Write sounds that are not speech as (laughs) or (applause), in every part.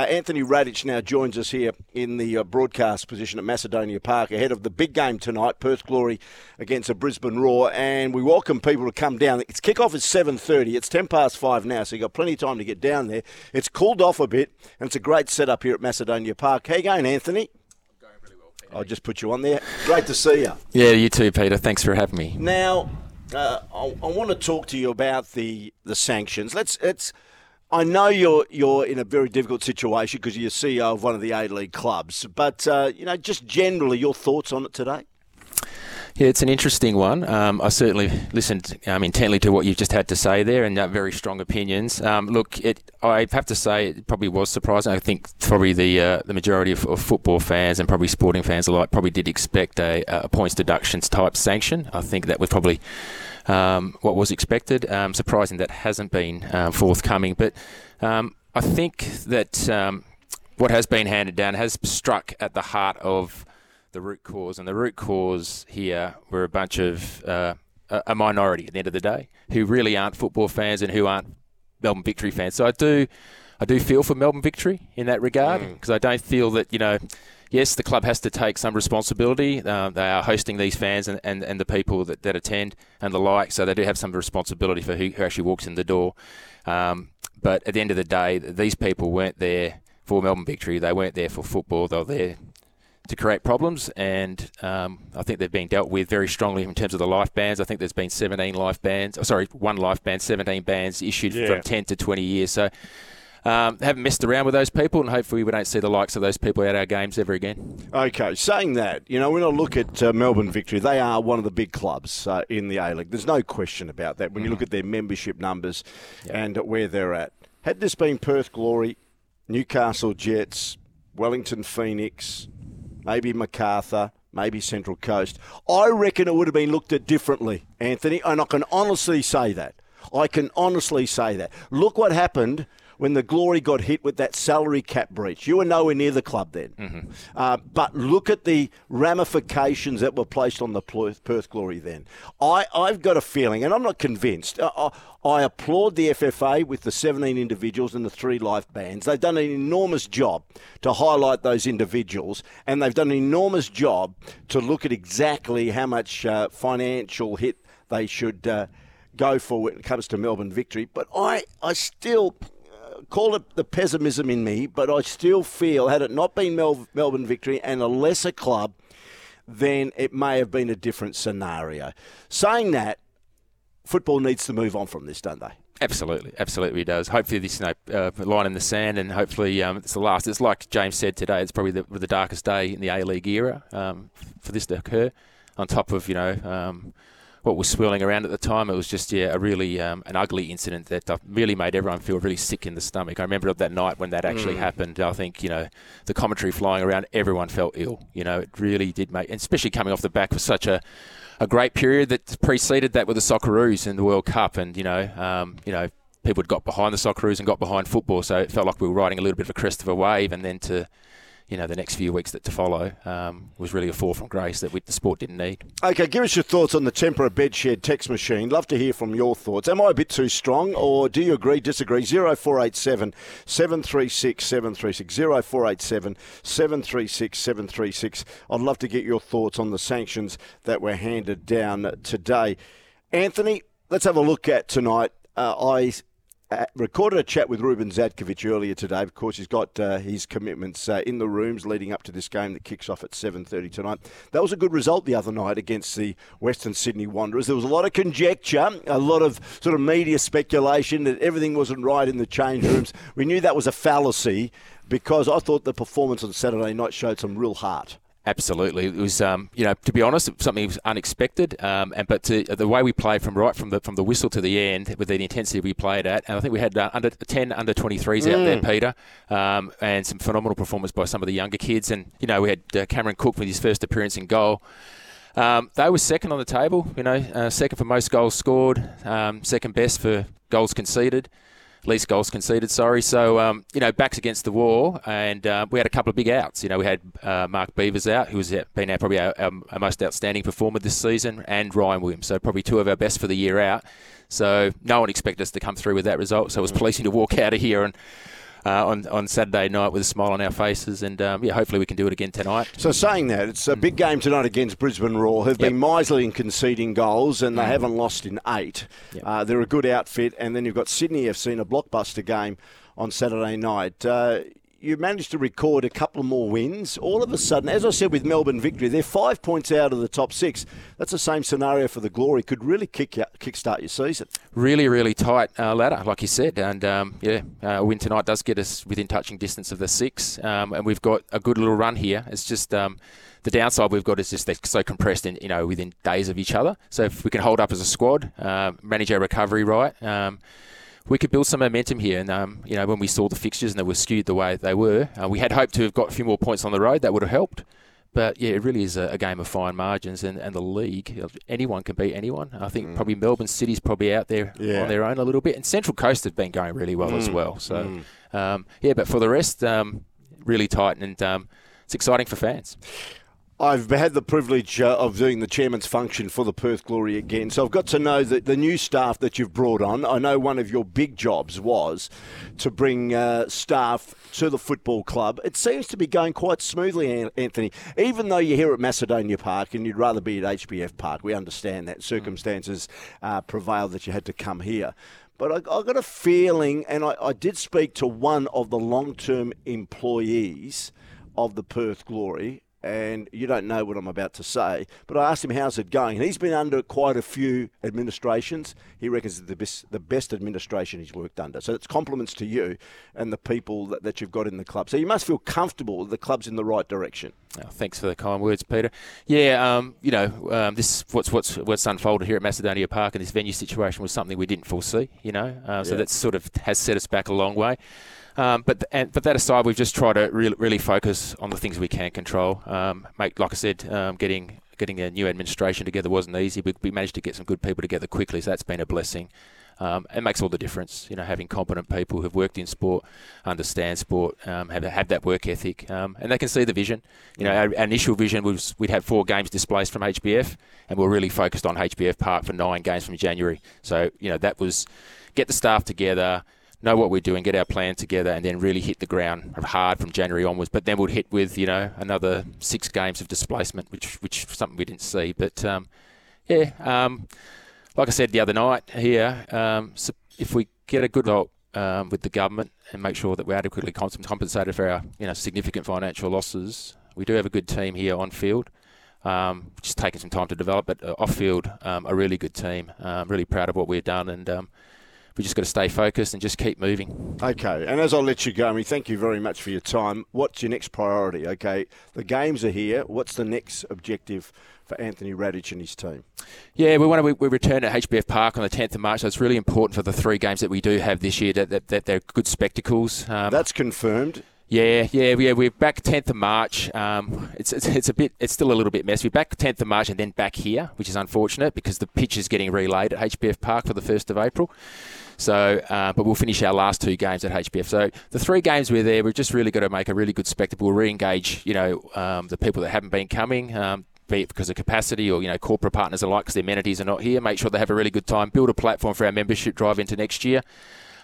Uh, Anthony Radich now joins us here in the uh, broadcast position at Macedonia Park ahead of the big game tonight, Perth Glory against the Brisbane Roar, and we welcome people to come down. Its kickoff is 7.30. It's 10 past 5 now, so you've got plenty of time to get down there. It's cooled off a bit, and it's a great setup here at Macedonia Park. How you going, Anthony? Going really well, Peter. I'll just put you on there. Great to see you. Yeah, you too, Peter. Thanks for having me. Now, uh, I, I want to talk to you about the the sanctions. Let's let's. I know you're you're in a very difficult situation because you're CEO of one of the A League clubs, but uh, you know, just generally, your thoughts on it today. Yeah, it's an interesting one. Um, I certainly listened um, intently to what you've just had to say there, and uh, very strong opinions. Um, look, it, I have to say it probably was surprising. I think probably the uh, the majority of, of, football fans and probably sporting fans alike probably did expect a, a points deductions type sanction. I think that was probably um, what was expected. Um, surprising that hasn't been um, forthcoming, but I think that what has been handed down has struck at the heart of the root cause. And the root cause here were a bunch of uh, a minority at the end of the day who really aren't football fans and who aren't Melbourne Victory fans. So I do, I do feel for Melbourne Victory in that regard because mm. I don't feel that you know. Yes, the club has to take some responsibility. Uh, they are hosting these fans and, and, and the people that, that attend and the like, so they do have some responsibility for who, who actually walks in the door. Um, but at the end of the day, these people weren't there for Melbourne Victory. They weren't there for football. They were there to create problems, and um, I think they've been dealt with very strongly in terms of the life bans. I think there's been 17 life bans, oh, sorry, one life ban, 17 bans issued yeah. from 10 to 20 years. So um, haven't messed around with those people, and hopefully we don't see the likes of those people at our games ever again. Okay, saying that, you know, when I look at uh, Melbourne Victory, they are one of the big clubs uh, in the A League. There's no question about that when you look at their membership numbers yep. and where they're at. Had this been Perth Glory, Newcastle Jets, Wellington Phoenix, maybe Macarthur, maybe Central Coast. I reckon it would have been looked at differently, Anthony, and I can honestly say that. I can honestly say that. Look what happened when the Glory got hit with that salary cap breach. You were nowhere near the club then. Mm-hmm. Uh, but look at the ramifications that were placed on the Perth Glory then. I, I've got a feeling, and I'm not convinced. Uh, I, I applaud the FFA with the 17 individuals and the three life bans. They've done an enormous job to highlight those individuals, and they've done an enormous job to look at exactly how much uh, financial hit they should uh, go for when it comes to Melbourne victory. But I, I still call it the pessimism in me, but I still feel had it not been Mel- Melbourne victory and a lesser club, then it may have been a different scenario. Saying that, football needs to move on from this, don't they? Absolutely, absolutely, does. Hopefully, this you know, uh, line in the sand, and hopefully, um, it's the last. It's like James said today. It's probably the, the darkest day in the A League era um, for this to occur. On top of you know um, what was swirling around at the time. It was just yeah, a really um, an ugly incident that uh, really made everyone feel really sick in the stomach. I remember that night when that actually mm. happened. I think you know the commentary flying around, everyone felt ill. You know, it really did make, and especially coming off the back of such a a great period that preceded that with the Socceroos and the World Cup, and you know, um, you know, people had got behind the Socceroos and got behind football, so it felt like we were riding a little bit of a crest of a wave, and then to you know the next few weeks that to follow um, was really a fall from grace that we, the sport didn't need. Okay, give us your thoughts on the Tempera bedshed text machine. Love to hear from your thoughts. Am I a bit too strong, or do you agree? Disagree? Zero four eight seven seven three six seven three six zero four eight seven seven three six seven three six. I'd love to get your thoughts on the sanctions that were handed down today. Anthony, let's have a look at tonight. Uh, I uh, recorded a chat with Ruben Zadkovich earlier today. Of course, he's got uh, his commitments uh, in the rooms leading up to this game that kicks off at 7.30 tonight. That was a good result the other night against the Western Sydney Wanderers. There was a lot of conjecture, a lot of sort of media speculation that everything wasn't right in the change rooms. we knew that was a fallacy because I thought the performance on Saturday night showed some real heart. Absolutely, it was um, you know to be honest, something was unexpected. Um, and but to, the way we played from right from the from the whistle to the end with the intensity we played at, and I think we had uh, under ten under twenty threes mm. out there, mm. Peter, um, and some phenomenal performance by some of the younger kids. And you know we had uh, Cameron Cook with his first appearance in goal. Um, they were second on the table, you know, uh, second for most goals scored, um, second best for goals conceded least goals conceded. Sorry. So um, you know, backs against the wall, and uh, we had a couple of big outs. You know, we had uh, Mark Beevers out, who's been our, probably our, our, our, most outstanding performer this season, and Ryan Williams. So probably two of our best for the year out. So no one expected us to come through with that result. So it was pleasing to walk (laughs) out of here and uh, on on Saturday night with a smile on our faces, and um, yeah, hopefully we can do it again tonight. So saying that, it's a big game tonight against Brisbane Roar, who've Yep. been miserly in conceding goals, and they haven't lost in eight. Yep. Uh, they're a good outfit, and then you've got Sydney FC in a blockbuster game on Saturday night. Uh, you managed to record a couple more wins. All of a sudden, as I said with Melbourne victory, they're five points out of the top six. That's the same scenario for the Glory. Could really kick you, kickstart your season. Really, really tight uh, ladder, like you said, and um, yeah, uh, a win tonight does get us within touching distance of the six, um, and we've got a good little run here. It's just um, the downside we've got is just they're so compressed in you know within days of each other. So if we can hold up as a squad, uh, manage our recovery right. We could build some momentum here. And, um, you know, when we saw the fixtures and they were skewed the way they were, uh, we had hoped to have got a few more points on the road. That would have helped. But yeah, it really is a, a game of fine margins, and, and the league, anyone can beat anyone. I think probably Melbourne City's probably out there Yeah. on their own a little bit, and Central Coast have been going really well as well. So um, yeah, but for the rest, um, really tight, and um, it's exciting for fans. I've had the privilege uh, of doing the chairman's function for the Perth Glory again, so I've got to know that the new staff that you've brought on. I know one of your big jobs was to bring uh, staff to the football club. It seems to be going quite smoothly, Anthony. Even though you're here at Macedonia Park and you'd rather be at HBF Park, we understand that circumstances uh, prevailed that you had to come here. But I, I got a feeling, and I, I did speak to one of the long-term employees of the Perth Glory, and you don't know what I'm about to say, but I asked him how's it going, and he's been under quite a few administrations. He reckons it's the best, the best administration he's worked under. So it's compliments to you and the people that, that you've got in the club. So you must feel comfortable that the club's in the right direction. Oh, thanks for the kind words, Peter. Yeah, um, you know, um, this what's what's what's unfolded here at Macedonia Park and this venue situation was something we didn't foresee. You know, uh, so Yeah. that sort of has set us back a long way. Um, but and, but that aside, we've just tried to really really focus on the things we can control. Um, make like I said, um, getting getting a new administration together wasn't easy. We, we managed to get some good people together quickly, so that's been a blessing. Um, it makes all the difference, you know, having competent people who've worked in sport, understand sport, um, have have that work ethic, um, and they can see the vision. You know, our, our initial vision was we'd have four games displaced from HBF, and we're really focused on HBF Park for nine games from January. So you know that was get the staff together, know what we're doing, get our plan together, and then really hit the ground hard from January onwards. But then we'd hit with you know another six games of displacement, which which something we didn't see. But um, yeah, um, like I said the other night here, um, so if we get a good result um, with the government and make sure that we're adequately compensated for our you know significant financial losses, we do have a good team here on field. Um, just taking some time to develop, but uh, off field, um, a really good team. Um, really proud of what we've done, and um, we just got to stay focused and just keep moving. Okay, and as I let you go, I mean, thank you very much for your time. What's your next priority? Okay, the games are here. What's the next objective for Anthony Radich and his team? Yeah, we want to we, we return at HBF Park on the 10th of March. So it's really important for the three games that we do have this year that, that, that they're good spectacles. Um, That's confirmed. Yeah, yeah, yeah. We're back 10th of March. Um, it's, it's it's a bit, it's still a little bit messy. We're back 10th of March and then back here, which is unfortunate because the pitch is getting relayed at HBF Park for the 1st of April. So, uh, but we'll finish our last two games at HBF. So the three games we're there, we've just really got to make a really good spectacle, re-engage, you know, um, the people that haven't been coming. Um, be it because of capacity or you know corporate partners alike because their amenities are not here. Make sure they have a really good time. Build a platform for our membership drive into next year.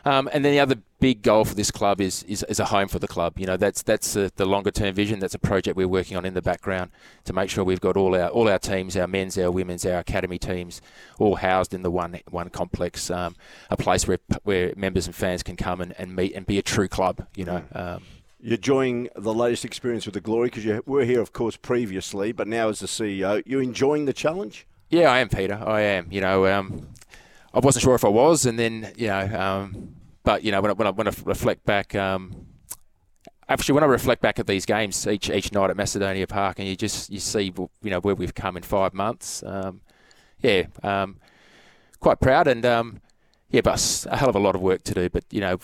Um, and then the other big goal for this club is, is, is a home for the club. You know, that's that's uh, the longer term vision. That's a project we're working on in the background to make sure we've got all our all our teams, our men's, our women's, our academy teams, all housed in the one one complex, um, a place where where members and fans can come and, and meet and be a true club. You know. Um, You're enjoying the latest experience with the Glory because you were here, of course, previously, but now as the CEO, you're enjoying the challenge? Yeah, I am, Peter. I am. You know, um, I wasn't sure if I was, and then you know, um, but you know, when I, when I, when I reflect back, um, actually, when I reflect back at these games each each night at Macedonia Park, and you just you see you know where we've come in five months. Um, yeah, um, quite proud, and um, yeah, but a hell of a lot of work to do. But you know,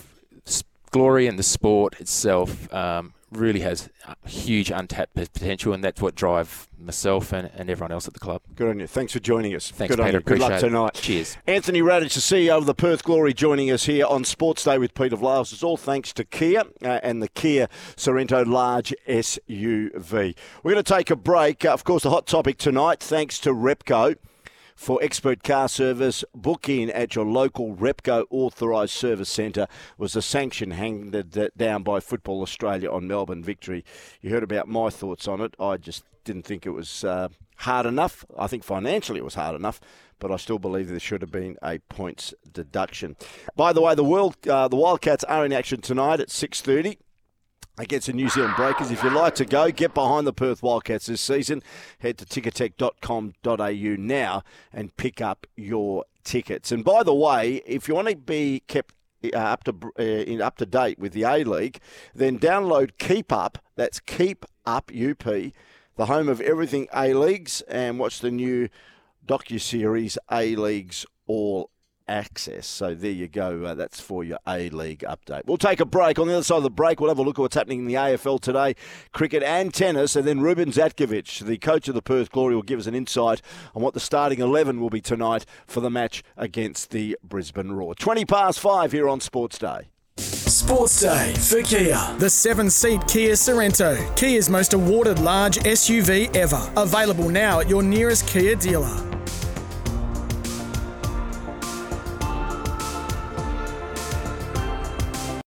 glory and the sport itself um, really has huge untapped potential, and that's what drive myself and, and everyone else at the club. Good on you. Thanks for joining us. Thanks, Good Peter. Good luck Appreciate it. tonight. Cheers. Anthony Radich, the CEO of the Perth Glory, joining us here on Sports Day with Peter Vlahos. It's all thanks to Kia uh, and the Kia Sorento Large SUV. We're going to take a break. Uh, of course, the hot topic tonight, thanks to Repco. For expert car service. Book in at your local Repco authorised service centre. Was the sanction handed down by Football Australia on Melbourne victory? You heard about my thoughts on it. I just didn't think it was uh, hard enough. I think financially it was hard enough, but I still believe there should have been a points deduction. By the way, the world, uh, the Wildcats are in action tonight at six thirty against the New Zealand Breakers. If you'd like to go, get behind the Perth Wildcats this season. Head to ticketek.com.au now and pick up your tickets. And by the way, if you want to be kept uh, up to uh, up to date with the A League, then download Keep Up. That's Keep Up UP, the home of everything A Leagues, and watch the new docu series A Leagues All access. So there you go. Uh, that's for your A League update. We'll take a break. On the other side of the break, we'll have a look at what's happening in the AFL today, cricket and tennis. And then Ruben Zadkovich, the coach of the Perth Glory, will give us an insight on what the starting 11 will be tonight for the match against the Brisbane Roar. 20 past five here on Sports Day. Sports Day for Kia. The seven seat Kia Sorento, Kia's most awarded large SUV ever. Available now at your nearest Kia dealer.